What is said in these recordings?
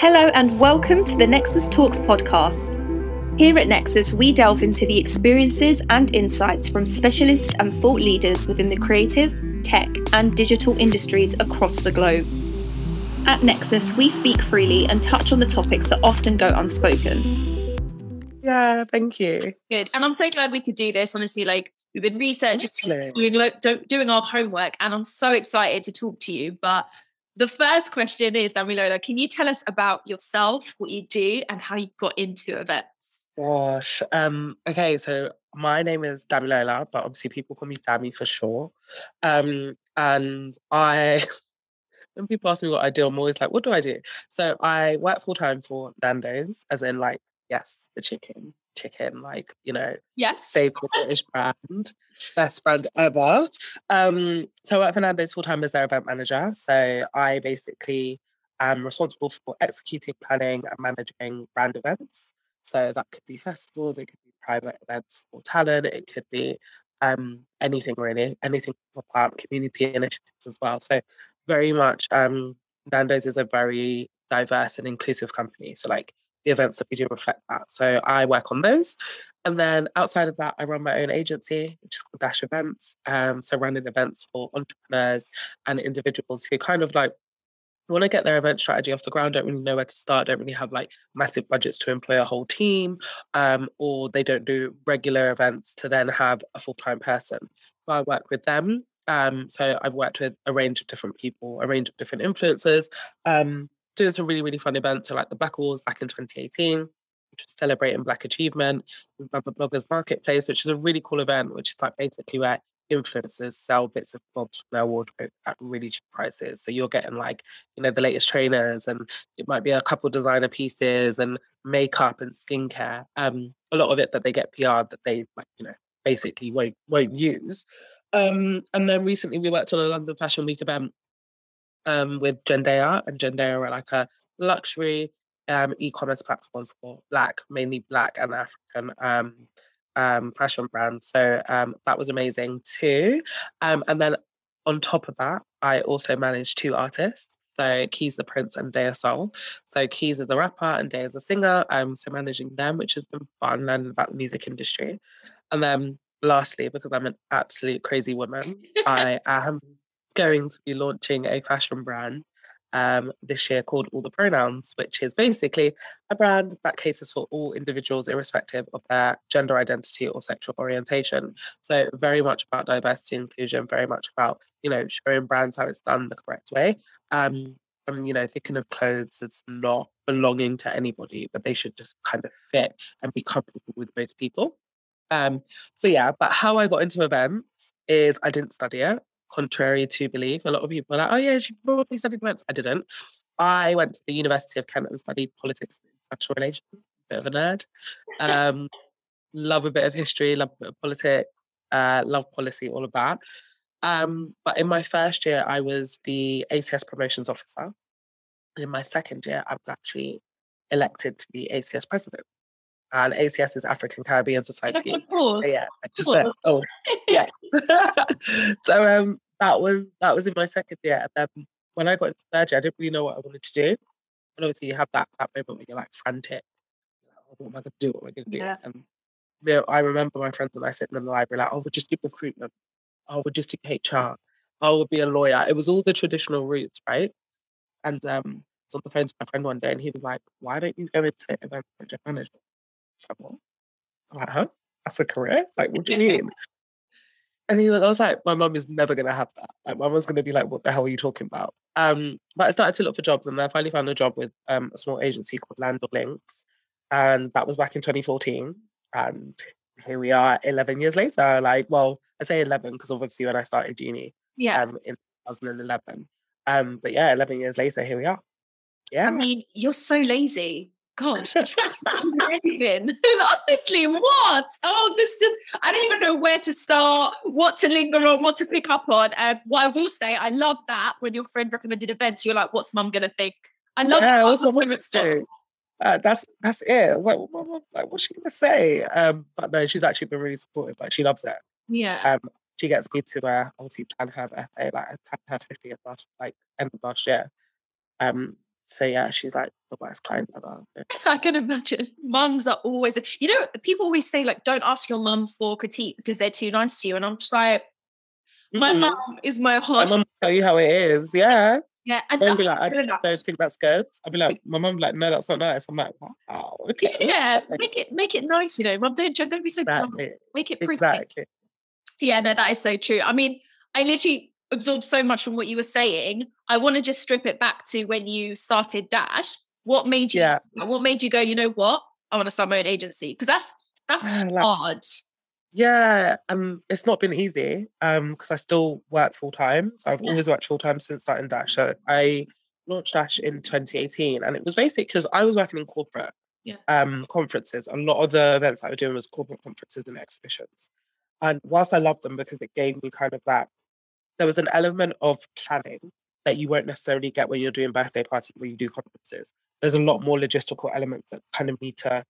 Hello, and welcome to the Nexus Talks podcast. Here at Nexus, we delve into the experiences and insights from specialists and thought leaders within the creative, tech, and digital industries across the globe. At Nexus, we speak freely and touch on the topics that often go unspoken. Yeah, thank you. Good. And I'm so glad we could do this. Honestly, like we've been researching, we've been doing our homework, and I'm so excited to talk to you. But the first question is, Damilola, can you tell us about yourself, what you do, and how you got into events? Gosh. Um, okay, so my name is Damilola, but obviously people call me Dami for sure. Um, and I when people ask me what I do, I'm always like, what do I do? So I work full time for Nando's, as in like, yes, the chicken, chicken, like, you know, yes, staple British brand best brand ever. Um, so I work full time as their event manager. So I basically am responsible for executing, planning, and managing brand events. So that could be festivals, it could be private events for talent, it could be um, anything really, anything pop up, community initiatives as well. So very much um, Nando's is a very diverse and inclusive company. So like the events that we do reflect that. So I work on those. And then outside of that, I run my own agency, which is called Dash Events. Um, so running events for entrepreneurs and individuals who kind of like want to get their event strategy off the ground, don't really know where to start, don't really have like massive budgets to employ a whole team, um, or they don't do regular events to then have a full-time person. So I work with them. Um, so I've worked with a range of different people, a range of different influencers, um, doing some really, really fun events. So like the Black Awards back in 2018, which was celebrating Black achievement. We've done the Bloggers Marketplace, which is a really cool event, which is like basically where influencers sell bits of bobs from their wardrobe at really cheap prices. So you're getting like, you know, the latest trainers and it might be a couple designer pieces and makeup and skincare. Um, a lot of it that they get PR that they like, you know, basically won't won't use. Um, and then recently we worked on a London Fashion Week event um, with Jendea, and Jendea are like a luxury um, e-commerce platform for Black, mainly Black and African um, um, fashion brands. So um, that was amazing too. Um, and then on top of that, I also managed two artists. So Keys the Prince and Daya Soul. So Keys is a rapper and Daya is a singer. Um, so managing them, which has been fun learning about the music industry. And then lastly, because I'm an absolute crazy woman, I am going to be launching a fashion brand um, this year called All the Pronouns, which is basically a brand that caters for all individuals, irrespective of their gender identity or sexual orientation. So, very much about diversity and inclusion, very much about you know showing brands how it's done the correct way. Um, and you know, thinking of clothes as not belonging to anybody, but they should just kind of fit and be comfortable with most people. Um, so yeah, but how I got into events is I didn't study it contrary to belief. A lot of people are like, oh, yeah, she probably studied events. I didn't. I went to the University of Kent and studied politics and international relations. Bit of a nerd. Um, love a bit of history, love a bit of politics, uh, love policy, all of that. Um, but in my first year, I was the ACS promotions officer. And in my second year, I was actually elected to be ACS president and ACS is African Caribbean Society. Of course. Yeah, just uh, oh yeah. so um, that was that was in my second year, and then when I got into third year, I didn't really know what I wanted to do. And obviously, you have that that moment where you're like frantic. Oh, what am I going to do? What am I going to do? Yeah. And you know, I remember my friends and I sitting in the library like, oh, we'll just do recruitment. Oh, we'll just do HR. Oh, we'll be a lawyer. It was all the traditional routes, right? And um, I was on the phone to my friend one day, and he was like, "Why don't you go into event project management?" I'm like, huh? That's a career? Like, what do you mean? And he was, I was like, my mum is never gonna have that. Like, my mum's gonna be like, what the hell are you talking about? Um, but I started to look for jobs, and I finally found a job with um, a small agency called Land of Links, and that was back in 2014. And here we are, 11 years later. Like, well, I say 11 because obviously when I started uni, yeah, um, in 2011. Um, but yeah, 11 years later, here we are. Yeah. I mean, you're so lazy. Gosh, anything. Honestly, what? Oh, this just, I don't even know where to start, what to linger on, what to pick up on. And um, what I will say, I love that when your friend recommended events, you're like, what's mum going to think? I love yeah, that. What's my do? Uh, that's that's it. I was like, what, what, like, what's she gonna say? Um, but no, she's actually been really supportive. Like, she loves it. Yeah. Um, she gets me to uh, obviously plan her birthday, like her 50th last, like end of last year. Um, so yeah, she's like the worst client ever. I can imagine. Mums are always, you know, people always say like, don't ask your mum for critique because they're too nice to you, and I'm just like, my mum is my heart. My mum tell you how it is. Yeah. Yeah, and don't be like, I don't think that's good. I'll be like, my mum like, no, that's not nice. I'm like, wow, okay. Yeah, make it make it nice, you know. Mum, don't don't be so exactly. make it pretty. Exactly. Yeah, no, that is so true. I mean, I literally absorbed so much from what you were saying. I want to just strip it back to when you started Dash. What made you? Yeah. What made you go? You know what? I want to start my own agency because that's that's like, hard. Yeah, um, it's not been easy um because I still work full time. So I've yeah. always worked full time since starting Dash. So I launched Dash in 2018, and it was basically because I was working in corporate yeah. um conferences. A lot of the events I was doing was corporate conferences and exhibitions. And whilst I loved them because it gave me kind of that, there was an element of planning that you won't necessarily get when you're doing birthday parties when you do conferences. There's a lot more logistical elements that kind of need to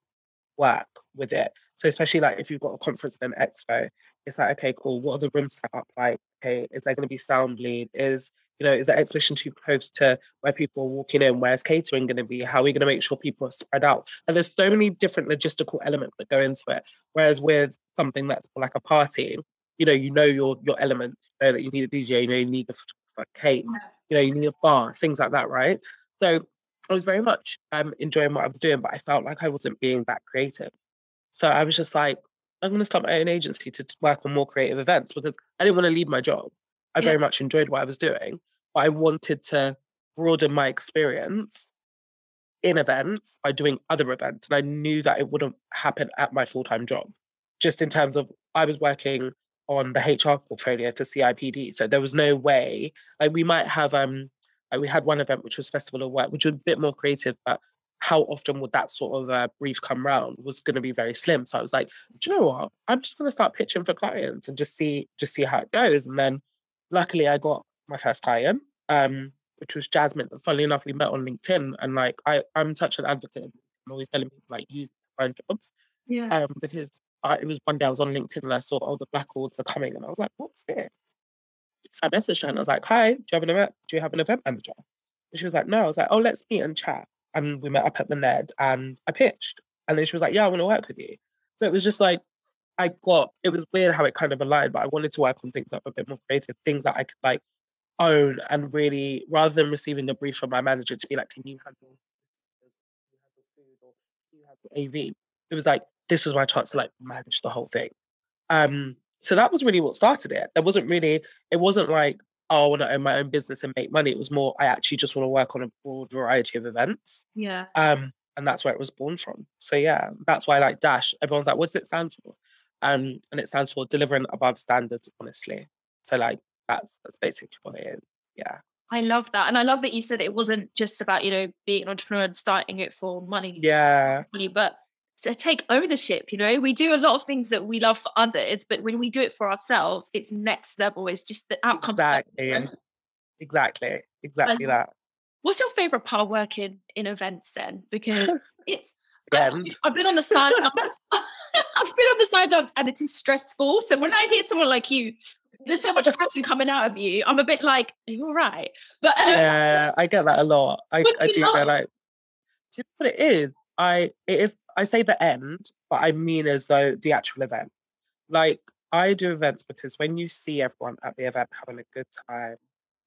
work with it. So especially like if you've got a conference and an expo, it's like, okay, cool. What are the rooms set up like? Okay, is there going to be sound bleed? Is you know, is the exhibition too close to where people are walking in? Where's catering going to be? How are we going to make sure people are spread out? And there's so many different logistical elements that go into it. Whereas with something that's like a party, you know, you know your your element. You know that you need a DJ. You know you need a cake. You know you need a bar. Things like that, right? So I was very much um, enjoying what I was doing, but I felt like I wasn't being that creative. So I was just like, I'm going to start my own agency to work on more creative events because I didn't want to leave my job. I yeah. very much enjoyed what I was doing, but I wanted to broaden my experience in events by doing other events. And I knew that it wouldn't happen at my full time job, just in terms of I was working on the HR portfolio for CIPD. So there was no way, like, we might have, um, like we had one event which was Festival of Work, which was a bit more creative, but how often would that sort of uh, brief come round was going to be very slim. So I was like, do you know what? I'm just going to start pitching for clients and just see just see how it goes. And then, luckily, I got my first client, um, which was Jasmine. And funnily enough, we met on LinkedIn, and like I I'm such an advocate. I'm always telling people like use find jobs. Yeah. Um, because I, it was one day I was on LinkedIn and I saw all oh, the black awards are coming, and I was like, what's this? So I messaged her and I was like, hi, do you have an event? Do you have an event manager? And she was like, no. I was like, oh, let's meet and chat and we met up at the Ned and I pitched. And then she was like, Yeah, I want to work with you. So it was just like I got it was weird how it kind of aligned, but I wanted to work on things that were a bit more creative, things that I could like own and really rather than receiving the brief from my manager to be like, Can you handle food or can you handle AV? It was like this was my chance to like manage the whole thing. Um so that was really what started it. There wasn't really, it wasn't like, oh, I want to own my own business and make money. It was more, I actually just want to work on a broad variety of events. Yeah. Um, and that's where it was born from. So yeah, that's why I like Dash. Everyone's like, what does it stand for? Um, and it stands for delivering above standards, honestly. So like that's that's basically what it is. Yeah. I love that. And I love that you said it wasn't just about, you know, being an entrepreneur and starting it for money. Yeah. But to take ownership you know? We do a lot of things that we love for others but when we do it for ourselves it's next level. It's just the outcome exactly exactly exactly that. what's your favorite part working in events then? Because it's I, I've been on the side I've been on the sidelines and it is stressful. So when I hear someone like you there's so much passion coming out of you I'm a bit like are you all right but um, yeah I get that a lot. I, I do get like do you know what it is I it is I say the end, but I mean as though the actual event. Like I do events because when you see everyone at the event having a good time,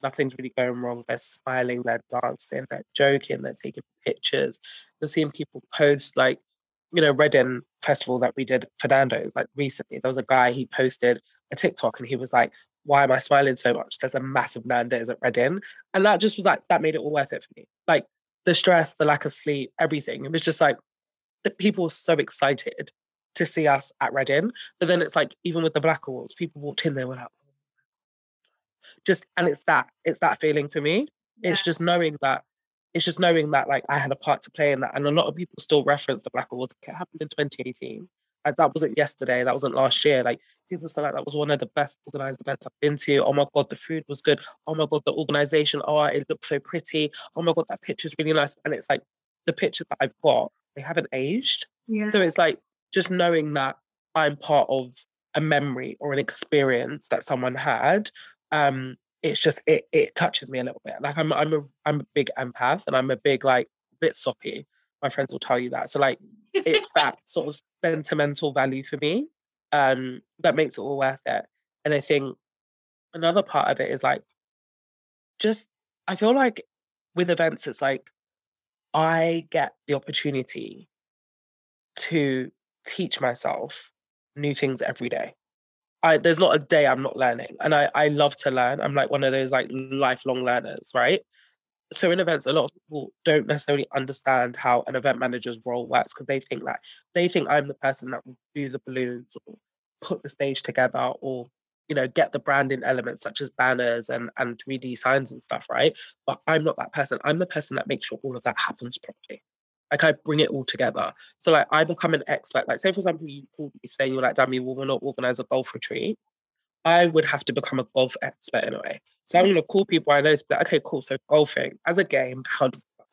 nothing's really going wrong. They're smiling, they're dancing, they're joking, they're taking pictures. You're seeing people post like, you know, Reading Festival that we did, for Nando's, like recently. There was a guy, he posted a TikTok and he was like, Why am I smiling so much? There's a massive Nando's at Reading. And that just was like, that made it all worth it for me. Like the stress, the lack of sleep, everything. It was just like the people were so excited to see us at Reading. But then it's like even with the Black Awards, people walked in, they were like, oh just and it's that, it's that feeling for me. Yeah. It's just knowing that it's just knowing that like I had a part to play in that. And a lot of people still reference the Black Awards. It happened in 2018. That wasn't yesterday, that wasn't last year. Like people say like that was one of the best organized events I've been to. Oh my god, the food was good. Oh my god, the organization, oh it looked so pretty. Oh my god, that picture's really nice. And it's like the picture that I've got, they haven't aged. Yeah. So it's like just knowing that I'm part of a memory or an experience that someone had. Um, it's just it it touches me a little bit. Like I'm I'm a I'm a big empath and I'm a big like bit soppy. My friends will tell you that. So like it's that sort of sentimental value for me um, that makes it all worth it. And I think another part of it is like just I feel like with events it's like I get the opportunity to teach myself new things every day. I there's not a day I'm not learning. And I, I love to learn. I'm like one of those like lifelong learners, right? So in events, a lot of people don't necessarily understand how an event manager's role works because they think that they think I'm the person that will do the balloons or put the stage together or you know get the branding elements such as banners and and 3D signs and stuff, right? But I'm not that person. I'm the person that makes sure all of that happens properly. Like I bring it all together. So like I become an expert. Like say for example, you called me saying you're like, Dami, we will not organize a golf retreat. I would have to become a golf expert in a way. So I'm gonna call people I know to be like, okay, cool. So golfing as a game, how does it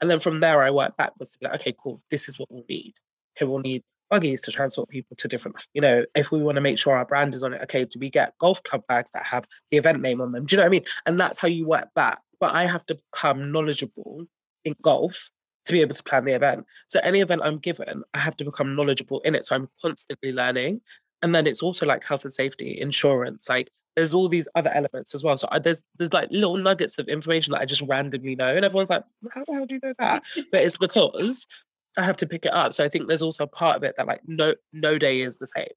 And then from there I work backwards to be like, okay, cool, this is what we'll need. Okay, we'll need buggies to transport people to different, you know, if we want to make sure our brand is on it, okay, do we get golf club bags that have the event name on them? Do you know what I mean? And that's how you work back. But I have to become knowledgeable in golf to be able to plan the event. So any event I'm given, I have to become knowledgeable in it. So I'm constantly learning. And then it's also like health and safety, insurance, like there's all these other elements as well. So I, there's there's like little nuggets of information that I just randomly know, and everyone's like, "How the hell do you know that?" but it's because I have to pick it up. So I think there's also a part of it that like no no day is the same,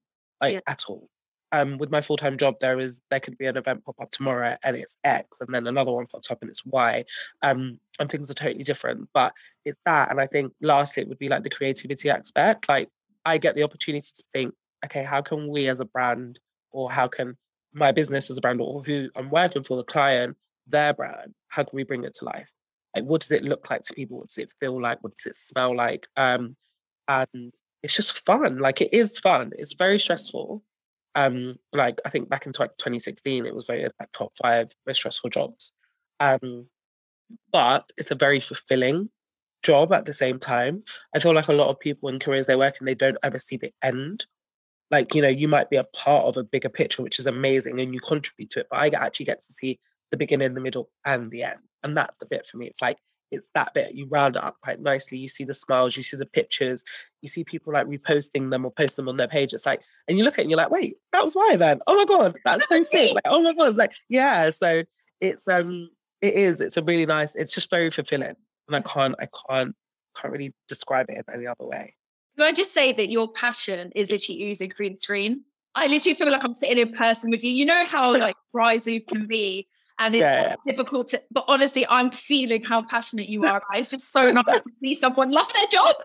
like yeah. at all um, with my full time job, there is there could be an event pop up tomorrow and it's X, and then another one pops up and it's Y, um, and things are totally different. But it's that, and I think lastly, it would be like the creativity aspect. Like I get the opportunity to think, okay, how can we as a brand, or how can my business as a brand, or who I'm working for, the client, their brand, how can we bring it to life? Like, what does it look like to people? What does it feel like? What does it smell like? Um, and it's just fun. Like it is fun. It's very stressful um, like I think back in 2016, it was very like top five most stressful jobs. Um, but it's a very fulfilling job at the same time. I feel like a lot of people in careers they work and they don't ever see the end. Like, you know, you might be a part of a bigger picture, which is amazing, and you contribute to it. But I actually get to see the beginning, the middle, and the end. And that's the bit for me. It's like it's that bit you round it up quite nicely you see the smiles you see the pictures you see people like reposting them or post them on their page it's like and you look at it and you're like wait that was why then oh my god that's so sick like oh my god like yeah so it's um it is it's a really nice it's just very fulfilling and i can't i can't can't really describe it in any other way can i just say that your passion is literally using green screen? I literally feel like I'm sitting in person with you. You know how like Rise can be and it's yeah. difficult to but honestly i'm feeling how passionate you are. It's just so nice to see someone lost their job.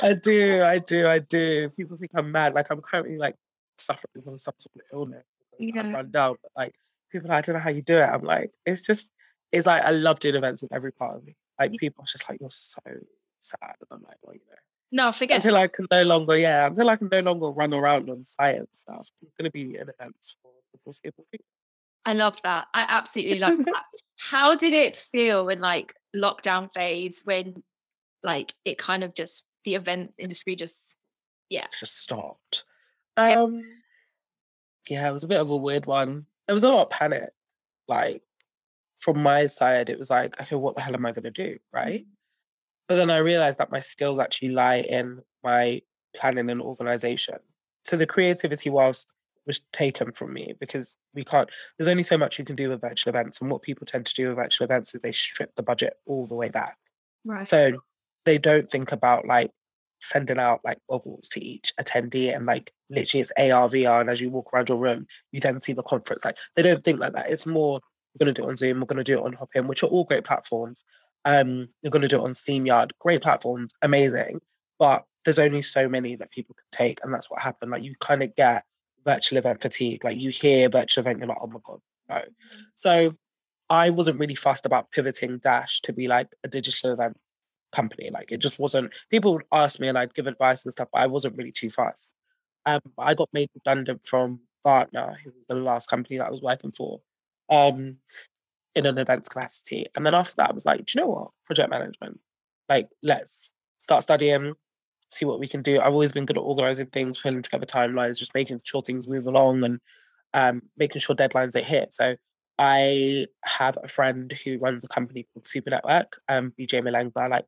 I do i do i do. People think i'm mad. Like i'm currently like suffering from some sort of illness yeah. i'm run down but like people like, i don't know how you do it. I'm like it's just it's like i love doing events in every part of me. Like people are just like you're so sad. And i'm like well you know no, forget until I can no longer, yeah, until I can no longer run around on science stuff. I'm gonna be in events for the foreseeable future. I love that. I absolutely love that. How did it feel in like lockdown phase when like it kind of just the event industry just yeah just stopped? Um yeah, it was a bit of a weird one. There was a lot of panic. Like from my side, it was like, okay, what the hell am I gonna do? Right. But then I realized that my skills actually lie in my planning and organization. So the creativity, whilst was taken from me because we can't there's only so much you can do with virtual events and what people tend to do with virtual events is they strip the budget all the way back. Right. So they don't think about like sending out like bubbles to each attendee and like literally it's AR VR and as you walk around your room you then see the conference. Like they don't think like that. It's more we're going to do it on Zoom we're going to do it on Hopin which are all great platforms um you're going to do it on StreamYard great platforms amazing but there's only so many that people can take and that's what happened like you kind of get virtual event fatigue. Like you hear virtual event, you're like, oh my God, no. Mm-hmm. So I wasn't really fussed about pivoting Dash to be like a digital event company. Like it just wasn't, people would ask me and I'd give advice and stuff, but I wasn't really too fast. Um, I got made redundant from Gartner, who was the last company that I was working for, um, in an events capacity. And then after that, I was like, do you know what? Project management. Like, let's start studying, see what we can do. I've always been good at organizing things, putting together timelines, just making sure things move along and um, making sure deadlines are hit. So I have a friend who runs a company called Super Network, um, BJ Malengla. Like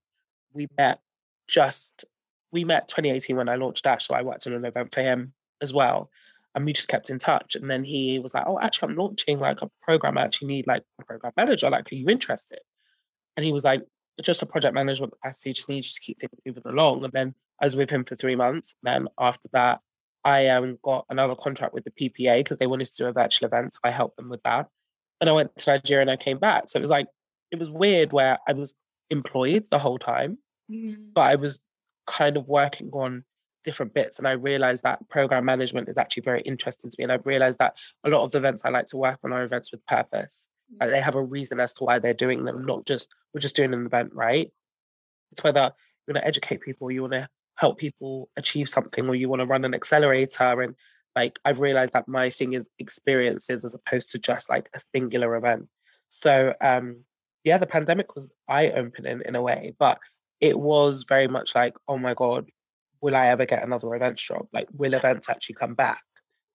we met just we met 2018 when I launched Dash, so I worked on an event for him as well. And we just kept in touch. And then he was like, Oh, actually, I'm launching like a program. I actually need like a program manager. Like, are you interested? And he was like, just a project management capacity, just needs to keep things moving along. And then I was with him for three months. Then after that, I um, got another contract with the PPA because they wanted to do a virtual event. So I helped them with that. And I went to Nigeria and I came back. So it was like, it was weird where I was employed the whole time, mm-hmm. but I was kind of working on different bits. And I realized that program management is actually very interesting to me. And I've realized that a lot of the events I like to work on are events with purpose. Like they have a reason as to why they're doing them, not just we're just doing an event, right? It's whether you want to educate people, you want to help people achieve something, or you want to run an accelerator. And like I've realized that my thing is experiences as opposed to just like a singular event. So um yeah, the pandemic was eye-opening in a way, but it was very much like, oh my God, will I ever get another events job? Like, will events actually come back?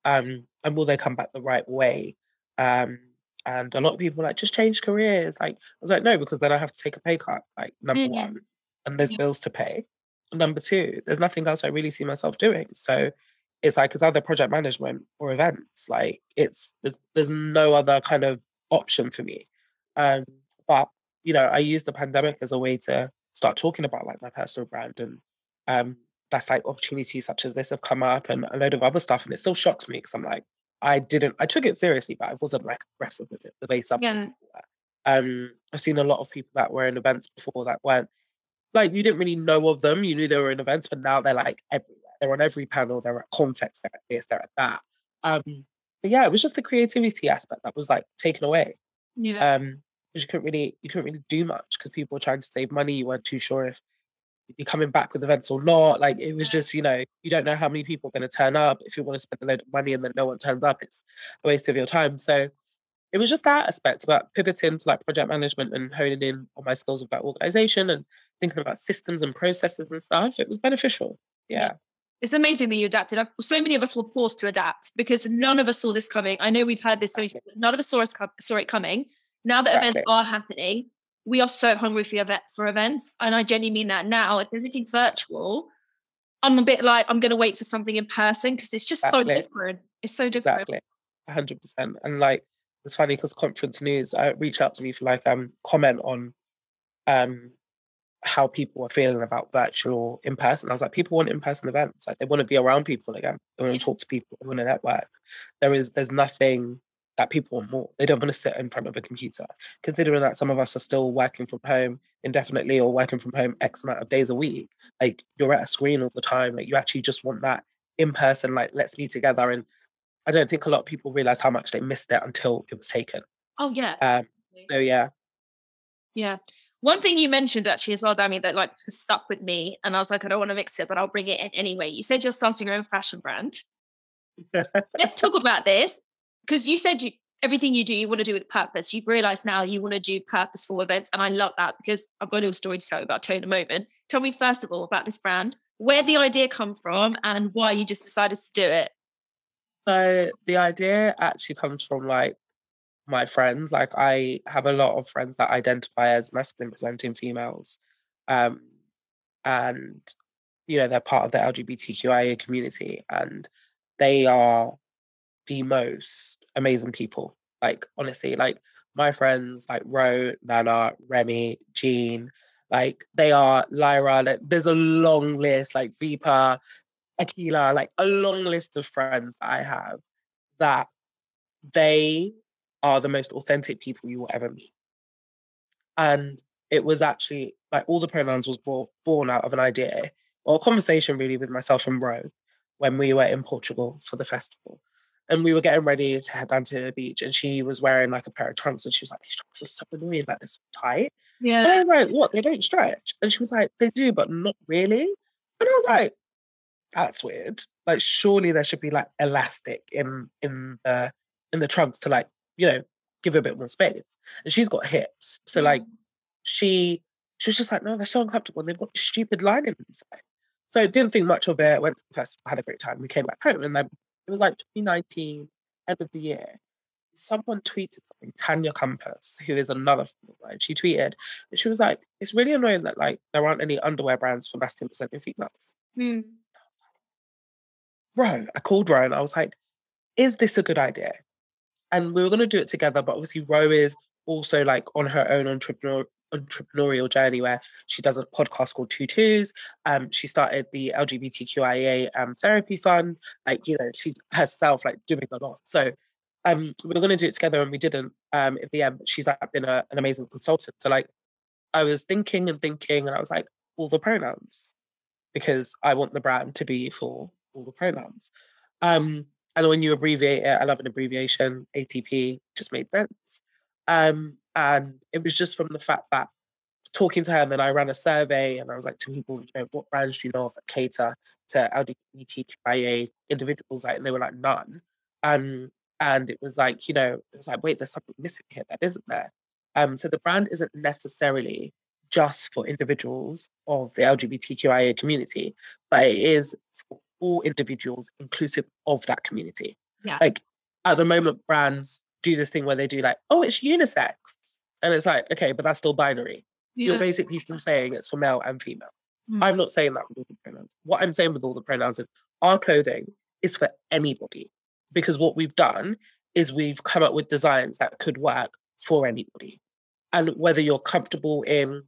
Um, and will they come back the right way? Um, and a lot of people like just change careers. Like I was like, no, because then I have to take a pay cut. Like number mm-hmm. one, and there's bills to pay. Number two, there's nothing else I really see myself doing. So it's like it's either project management or events. Like it's there's, there's no other kind of option for me. Um, but you know, I use the pandemic as a way to start talking about like my personal brand and um that's like opportunities such as this have come up and a load of other stuff and it still shocks me because I'm like I didn't I took it seriously but I wasn't like aggressive with it the way some yeah. um I've seen a lot of people that were in events before that weren't like you didn't really know of them you knew they were in events but now they're like everywhere they're on every panel they're at context they're at this they're at that um but yeah it was just the creativity aspect that was like taken away yeah um because you couldn't really you couldn't really do much because people were trying to save money. You weren't too sure if you're coming back with events or not. Like it was just, you know, you don't know how many people are going to turn up. If you want to spend a load of money and then no one turns up, it's a waste of your time. So it was just that aspect about pivoting to like project management and honing in on my skills about organization and thinking about systems and processes and stuff. It was beneficial. Yeah. It's amazing that you adapted. So many of us were forced to adapt because none of us saw this coming. I know we've heard this, so many none of us saw, us, saw it coming. Now that exactly. events are happening, we are so hungry for event for events, and I genuinely mean that. Now, if anything's virtual, I'm a bit like I'm going to wait for something in person because it's just exactly. so different. It's so different. Exactly, hundred percent. And like it's funny because conference news uh, reached out to me for like um comment on um how people are feeling about virtual in person. I was like, people want in person events. Like they want to be around people again. They want to talk to people. They want to network. There is there's nothing that people want more. They don't want to sit in front of a computer. Considering that some of us are still working from home indefinitely or working from home X amount of days a week, like you're at a screen all the time. Like you actually just want that in person, like let's be together. And I don't think a lot of people realize how much they missed it until it was taken. Oh yeah. Um, so yeah. Yeah. One thing you mentioned actually as well, Dami, that like stuck with me, and I was like, I don't want to mix it, but I'll bring it in anyway. You said you're starting your own fashion brand. Let's talk about this because you said you everything you do you want to do with purpose. You've realized now you want to do purposeful events and i love that because i've got a little story to tell you about tone in a moment. Tell me first of all about this brand where the idea come from and why you just decided to do it. So the idea actually comes from like my friends. Like i have a lot of friends that identify as masculine presenting females um and you know they're part of the lgbtqia community and they are the most amazing people. Like honestly, like my friends like Ro, Nana, Remy, Jean, like they are Lyra. Like, there's a long list, like Vipa, Akila, like a long list of friends I have that they are the most authentic people you will ever meet. And it was actually like all the pronouns was born, born out of an idea or a conversation really with myself and Ro when we were in Portugal for the festival and we were getting ready to head down to the beach and she was wearing like a pair of trunks and she was like these trunks are so annoying like they're so tight. Yeah. And I was like what? They don't stretch? And she was like they do but not really. And I was like that's weird. Like surely there should be like elastic in in the in the trunks to like you know give a bit more space. And she's got hips so like mm. she she was just like no they're so uncomfortable and they've got stupid lining inside so didn't think much of it went to the festival had a great time we came back home and then it was like 2019, end of the year. someone tweeted something, Tanya Campos, who is another friend She tweeted, and she was like, "It's really annoying that like there aren't any underwear brands for masculine presenting females." Mm. I called Ro and I was like, "Is this a good idea?" And we were going to do it together, but obviously Ro is also like on her own entrepreneur entrepreneurial journey where she does a podcast called Two Twos. Um, she started the LGBTQIA um, therapy fund. Like, you know, she's herself like doing a lot. So um, we were going to do it together and we didn't um, in the end. She's like been a, an amazing consultant. So like, I was thinking and thinking, and I was like, all the pronouns, because I want the brand to be for all the pronouns. Um, and when you abbreviate it, I love an abbreviation. ATP just made sense. Um, and it was just from the fact that talking to her, and then I ran a survey and I was like to people, you know, what brands do you know of that cater to LGBTQIA individuals? Like, and they were like, none. Um, and it was like, you know, it was like, wait, there's something missing here that isn't there. Um, so the brand isn't necessarily just for individuals of the LGBTQIA community, but it is for all individuals inclusive of that community. Yeah. Like at the moment, brands do this thing where they do like, oh, it's unisex. And it's like, okay, but that's still binary. Yeah. You're basically still saying it's for male and female. Mm. I'm not saying that with all the pronouns. What I'm saying with all the pronouns is our clothing is for anybody. Because what we've done is we've come up with designs that could work for anybody. And whether you're comfortable in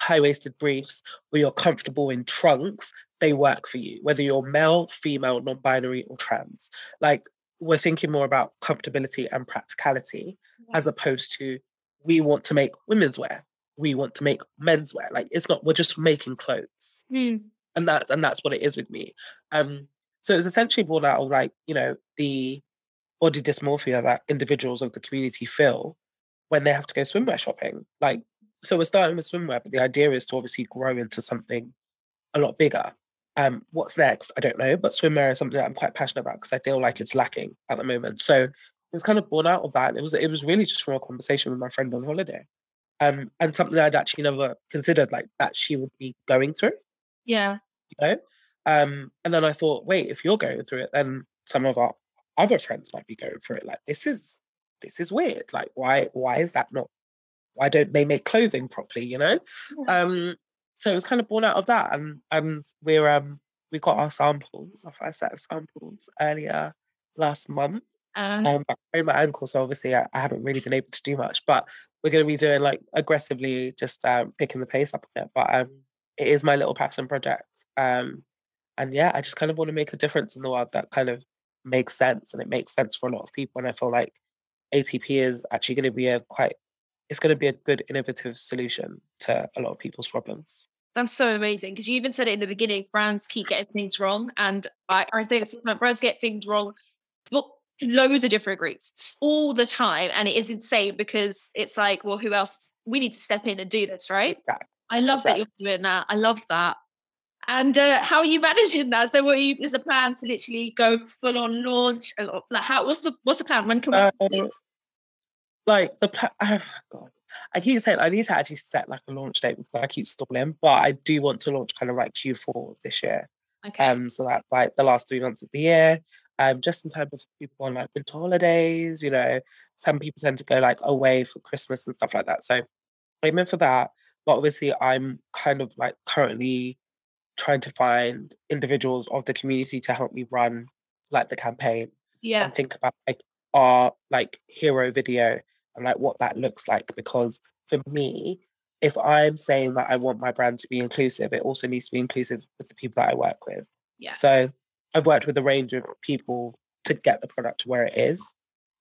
high waisted briefs or you're comfortable in trunks, they work for you, whether you're male, female, non binary, or trans. Like, we're thinking more about comfortability and practicality Yeah. as opposed to we want to make women's wear, we want to make men's wear. Like, it's not, we're just making clothes. Mm. And that's and that's what it is with me. Um, so it's essentially born out of like, you know, the body dysmorphia that individuals of the community feel when they have to go swimwear shopping. Like, so we're starting with swimwear, but the idea is to obviously grow into something a lot bigger. Um, what's next? I don't know, but swimwear is something that I'm quite passionate about because I feel like it's lacking at the moment. So it was kind of born out of that. It was it was really just from a conversation with my friend on holiday. Um, and something I'd actually never considered like that she would be going through Yeah. you know. Um, and then I thought, wait, if you're going through it, then some of our other friends might be going through it. Like this is this is weird. Like why why is that not? Why don't they make clothing properly? You know. Yeah. Um, so it was kind of born out of that, and and we're um we got our samples, our first set of samples earlier last month. Uh, Um, but I my ankle, so obviously I, I haven't really been able to do much. But we're going to be doing like aggressively, just um, picking the pace up a bit. But um, it is my little passion project. Um, and yeah, I just kind of want to make a difference in the world that kind of makes sense, and it makes sense for a lot of people. And I feel like ATP is actually going to be a quite, it's going to be a good innovative solution to a lot of people's problems. That's so amazing because you even said it in the beginning. Brands keep getting things wrong, and I, I think brands get things wrong for loads of different groups all the time, and it is insane because it's like, well, who else? We need to step in and do this, right? Exactly. I love that you're doing that. I love that. And uh, how are you managing that? So, what are you, is the plan to literally go full on launch? Like, how? What's the what's the plan? When can we? Uh, this? like the pla- oh god i keep saying i need to actually set like a launch date because i keep stalling but i do want to launch kind of like q4 this year Okay. um so that's like the last three months of the year um just in terms of people on like winter holidays you know some people tend to go like away for christmas and stuff like that so aiming for that but obviously i'm kind of like currently trying to find individuals of the community to help me run like the campaign yeah. and think about like our like hero video and like what that looks like because for me if i'm saying that i want my brand to be inclusive it also needs to be inclusive with the people that i work with. Yeah. so i've worked with a range of people to get the product to where it is.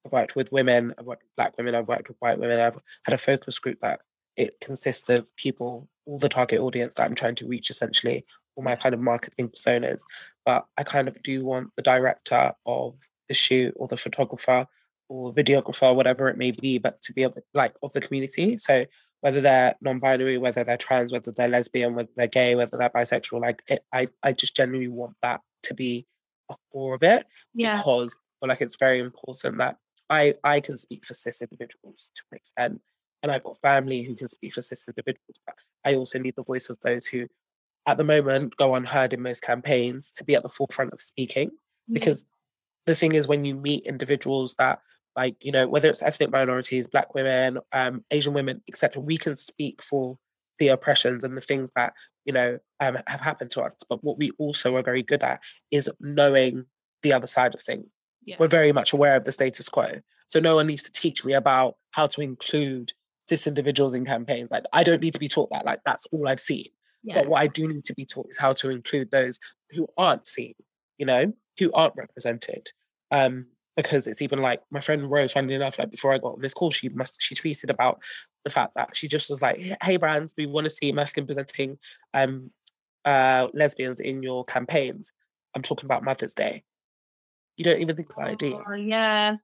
I've worked with women i've worked with black women i've worked with white women i've had a focus group that it consists of people all the target audience that i'm trying to reach essentially all my kind of marketing personas. But i kind of do want the director of the shoot or the photographer or videographer, whatever it may be, but to be able like of the community. So whether they're non-binary, whether they're trans, whether they're lesbian, whether they're gay, whether they're bisexual, like it, I, I just genuinely want that to be a core of it Yeah. because feel like it's very important that I I can speak for cis individuals to an extent, and I've got family who can speak for cis individuals. But I also need the voice of those who, at the moment, go unheard in most campaigns to be at the forefront of speaking Yeah. because the thing is when you meet individuals that like you know whether it's ethnic minorities black women um, asian women etc we can speak for the oppressions and the things that you know um, have happened to us. But what we also are very good at is knowing the other side of things. Yeah. we're very much aware of the status quo. So no one needs to teach me about how to include cis individuals in campaigns. Like i don't need to be taught that. Like that's all i've seen. Yeah. but what i do need to be taught is how to include those who aren't seen you know who aren't represented. Um because it's even like my friend Rose, funny enough, like before I got on this call, she must she tweeted about the fact that she just was like, "Hey brands, we want to see masculine presenting um uh lesbians in your campaigns." I'm talking about Mother's Day. You don't even think about it, do you? Oh, yeah. You,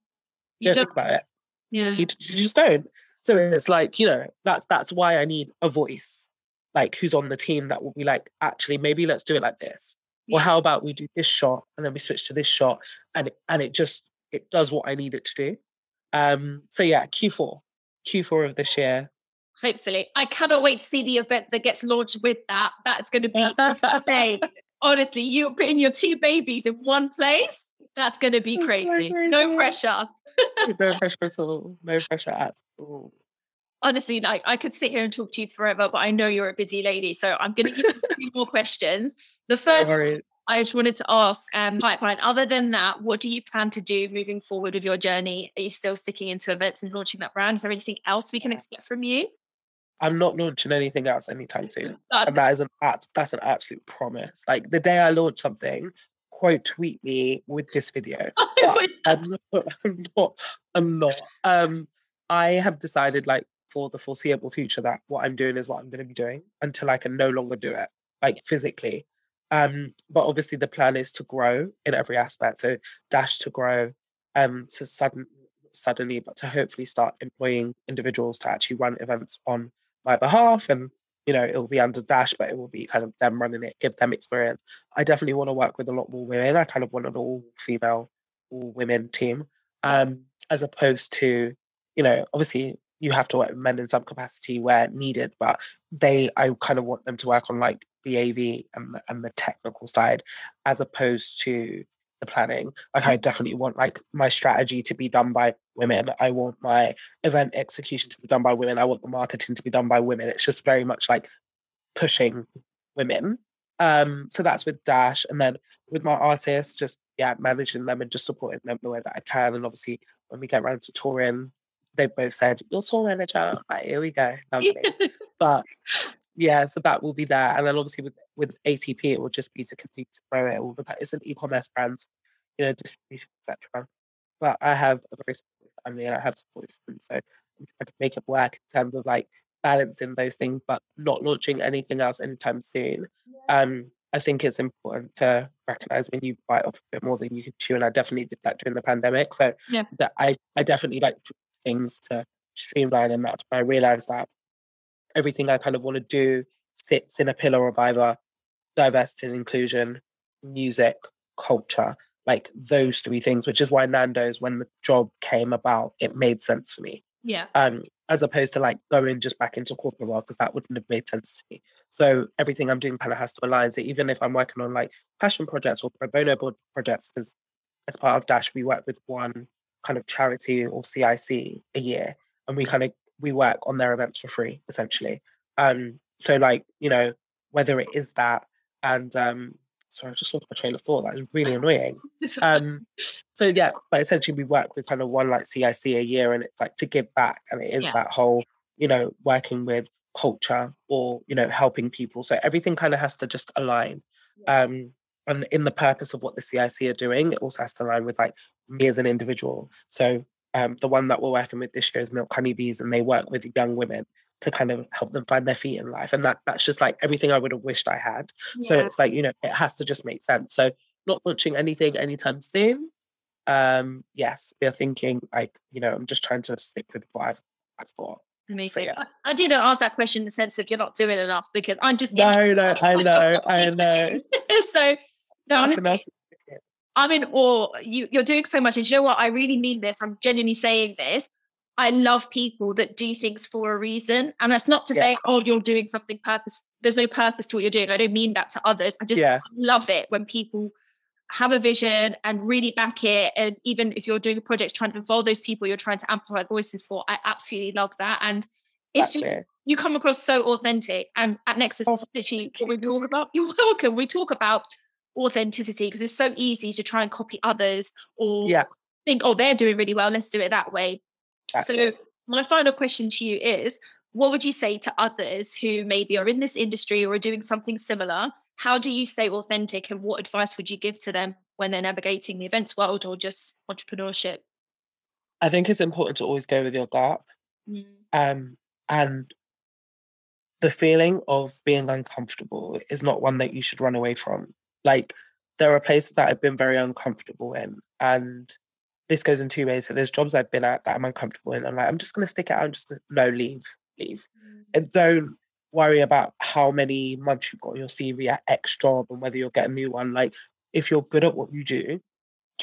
you don't think about it. Yeah. You, you just don't. So it's like you know that's that's why I need a voice, like who's on the team that will be like, actually, maybe let's do it like this. Yeah. Or how about we do this shot and then we switch to this shot and and it just it does what I need it to do. Um, so yeah, Q4, Q4 of this year. Hopefully, I cannot wait to see the event that gets launched with that. That's going to be insane. Honestly, you putting your two babies in one place. That's going to be crazy. No pressure. no pressure at all. No pressure at all. Honestly, like I could sit here and talk to you forever, but I know you're a busy lady, so I'm going to give you two more questions. The first I just wanted to ask um, Pipeline, other than that, what do you plan to do moving forward with your journey? Are you still sticking into events and launching that brand? Is there anything else we can expect from you? I'm not launching anything else anytime soon. and that is an app, that's an absolute promise. Like the day I launch something, quote tweet me with this video. I'm not, I'm not, I'm not. Um, I have decided like for the foreseeable future that what I'm doing is what I'm going to be doing until I can no longer do it, like physically. Um, but obviously the plan is to grow in every aspect. So dash to grow, um, to sudden suddenly, but to hopefully start employing individuals to actually run events on my behalf. And you know, it will be under Dash, but it will be kind of them running it, give them experience. I definitely want to work with a lot more women. I kind of want an all female, all women team, um, as opposed to, you know, obviously you have to work with men in some capacity where needed, but they, I kind of want them to work on like the AV and the, and the technical side as opposed to the planning. Like I definitely want like my strategy to be done by women. I want my event execution to be done by women. I want the marketing to be done by women. It's just very much like pushing women. Um, so that's with Dash. And then with my artists, just yeah, managing them and just supporting them the way that I can. And obviously when we get around to touring, they both said, You're tour manager. Right, here we go. but yeah, so that will be there. And then obviously with, with ATP, it will just be to continue to grow it. All that it's an e-commerce brand, you know, distribution, etc. But I have a very supportive family and I have support and so I can make it work in terms of like balancing those things, but not launching anything else anytime soon. Um, I think it's important to recognize when you bite off a bit more than you can chew, and I definitely did that during the pandemic. So yeah. that I I definitely like things to streamline, and that's why I realized that everything I kind of want to do fits in a pillar of either diversity and inclusion, music, culture, like those three things, which is why Nando's, when the job came about, it made sense for me. Yeah. Um, as opposed to like going just back into corporate world because that wouldn't have made sense to me. So everything I'm doing kind of has to align. So even if I'm working on like passion projects or pro bono projects, because as part of Dash, we work with one kind of charity or CIC a year, and we kind of we work on their events for free, essentially. Um, so like, you know, whether it is that and um sorry, I just lost my train of thought. That is really annoying. Um, so yeah, but essentially we work with kind of one like CIC a year and it's like to give back. And it is yeah. that whole, you know, working with culture or, you know, helping people. So everything kind of has to just align. Um, and in the purpose of what the CIC are doing, it also has to align with like me as an individual. So um, the one that we're working with this year is Milk Honeybees, and they work with young women to kind of help them find their feet in life. And that that's just like everything I would have wished I had. Yeah. So it's like, you know, it has to just make sense. So not launching anything anytime soon. Um, yes, we're thinking like, you know, I'm just trying to stick with what I've, I've got. Amazing. So, yeah. I, I, didn't ask that question in the sense of you're not doing enough because I'm just no, no, I know, I know. so no, honestly, I'm in awe. You, you're doing so much. And you know what? I really mean this. I'm genuinely saying this. I love people that do things for a reason. And that's not to yeah. say, oh, you're doing something purpose. There's no purpose to what you're doing. I don't mean that to others. I just yeah. love it when people have a vision and really back it. And even if you're doing a project trying to involve those people you're trying to amplify voices for, I absolutely love that. And it's just you come across so authentic. And at Nexus, oh, literally what we talk about. You're welcome. We talk about authenticity because it's so easy to try and copy others or yeah. think, oh, they're doing really well. Let's do it that way. So my final question to you is what would you say to others who maybe are in this industry or are doing something similar? How do you stay authentic and what advice would you give to them when they're navigating the events world or just entrepreneurship? I think it's important to always go with your gut. Mm. Um, and the feeling of being uncomfortable is not one that you should run away from. Like, there are places that I've been very uncomfortable in. And this goes in two ways. So there's jobs I've been at that I'm uncomfortable in. I'm like, I'm just going to stick it out. I'm just gonna, no, leave leave. Mm. And don't worry about how many months you've got on your CV at X job and whether you'll get a new one. Like, if you're good at what you do,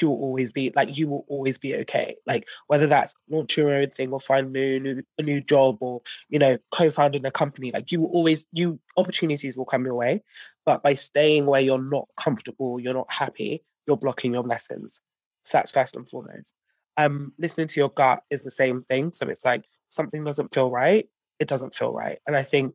you will always be like you will always be okay. Like whether that's launch your own thing or find new, new a new job or you know co-founding a company, like you will always you opportunities will come your way. But by staying where you're not comfortable, you're not happy, you're blocking your blessings. So that's first and foremost. Um, listening to your gut is the same thing. So it's like something doesn't feel right it doesn't feel right. And I think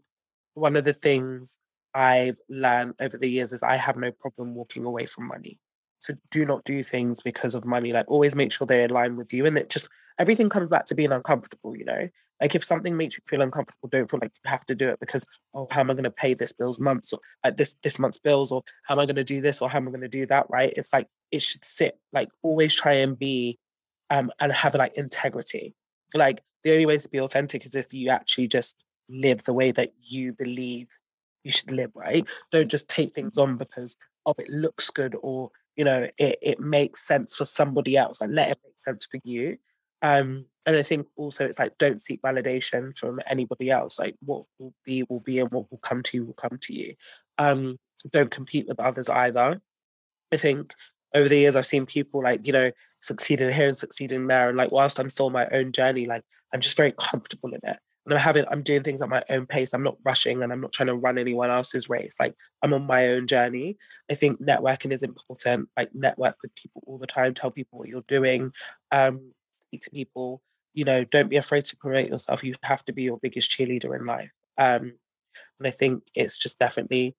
one of the things I've learned over the years is I have no problem walking away from money. So do not do things because of money. Like always make sure they align with you. And it just everything comes back to being uncomfortable, you know? Like if something makes you feel uncomfortable, don't feel like you have to do it because oh, how am I gonna pay this bill's months or like this this month's bills or how am I gonna do this or how am I gonna do that, right? It's like it should sit. Like always try and be um and have like integrity. Like the only way to be authentic is if you actually just live the way that you believe you should live, right? Don't just take things on because of it looks good or you know it, it makes sense for somebody else. Like let it make sense for you. Um, and I think also it's like don't seek validation from anybody else. Like what will be will be and what will come to you will come to you. Um, don't compete with others either. I think over the years I've seen people like, you know, succeeding here and succeeding there. And like whilst I'm still on my own journey, like I'm just very comfortable in it. And I'm having I'm doing things at my own pace. I'm not rushing and I'm not trying to run anyone else's race. Like I'm on my own journey. I think networking is important. Like network with people all the time, tell people what you're doing, um, speak to people. You know, don't be afraid to promote yourself. You have to be your biggest cheerleader in life. Um, and I think it's just definitely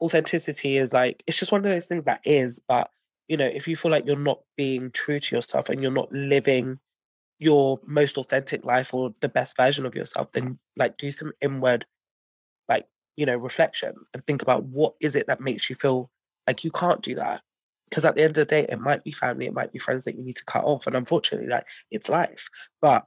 authenticity is like it's just one of those things that is, but you know, if you feel like you're not being true to yourself and you're not living your most authentic life or the best version of yourself, then like do some inward, like, you know, reflection and think about what is it that makes you feel like you can't do that. Because at the end of the day, it might be family, it might be friends that you need to cut off. And unfortunately, like it's life. But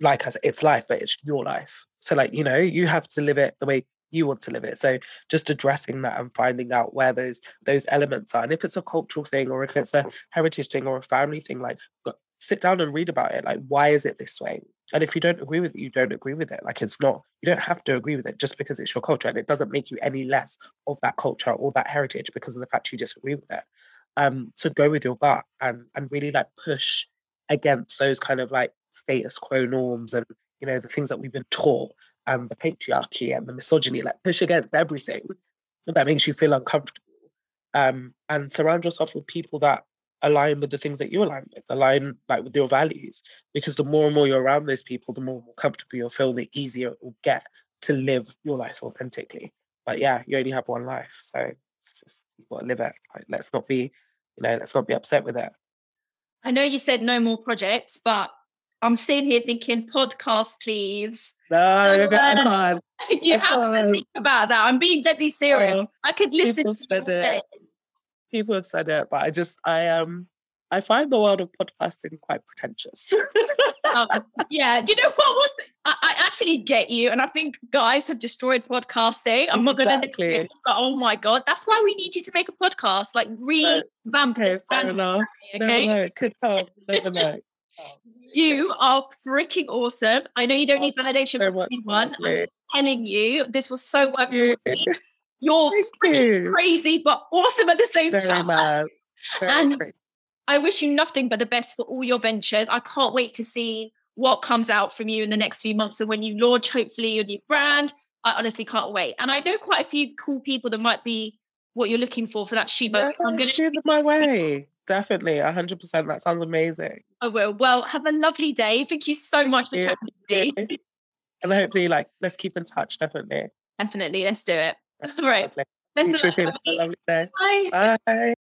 like I said, it's life, but it's your life. So like, you know, you have to live it the way you want to live it. So just addressing that and finding out where those those elements are. And if it's a cultural thing or if it's a heritage thing or a family thing, like sit down and read about it. Like, why is it this way? And if you don't agree with it, you don't agree with it. Like it's not, you don't have to agree with it just because it's your culture. And it doesn't make you any less of that culture or that heritage because of the fact you disagree with it. Um, so go with your gut and and really like push against those kind of like status quo norms and you know the things that we've been taught and the patriarchy and the misogyny, like push against everything that makes you feel uncomfortable. Um, and surround yourself with people that align with the things that you align with, align like with your values. Because the more and more you're around those people, the more, more comfortable you'll feel, the easier it will get to live your life authentically. But yeah, you only have one life, so just you got to live it. Like, let's not be, you know, let's not be upset with it. I know you said no more projects, but I'm sitting here thinking podcast, please. No, so, uh, you have to think about that. I'm being deadly serious. Oh, I could listen. Said it. People have said it, but I just I um I find the world of podcasting quite pretentious. um, yeah, do you know what was? I, I, actually get you, and I think guys have destroyed podcasting. I'm not going to. Oh my god, that's why we need you to make a podcast, like revamp okay, it. Okay, no, no, it could help. Never know. You are freaking awesome. I know you don't need validation from anyone. I'm telling you, this was so worth. You're you. crazy, but awesome at the same Very time. Much. And. I wish you nothing but the best for all your ventures. I can't wait to see what comes out from you in the next few months and when you launch, hopefully, your new brand. I honestly can't wait. And I know quite a few cool people that might be what you're looking for for that Shiba. Yeah, I'm going to shoot them my way. Definitely, 100%. That sounds amazing. I will. Well, have a lovely day. Thank you so much for coming. and hopefully, like, let's keep in touch. Definitely. Definitely. Let's do it right. Bless you, Trisha. Have a lovely day. Bye. Bye.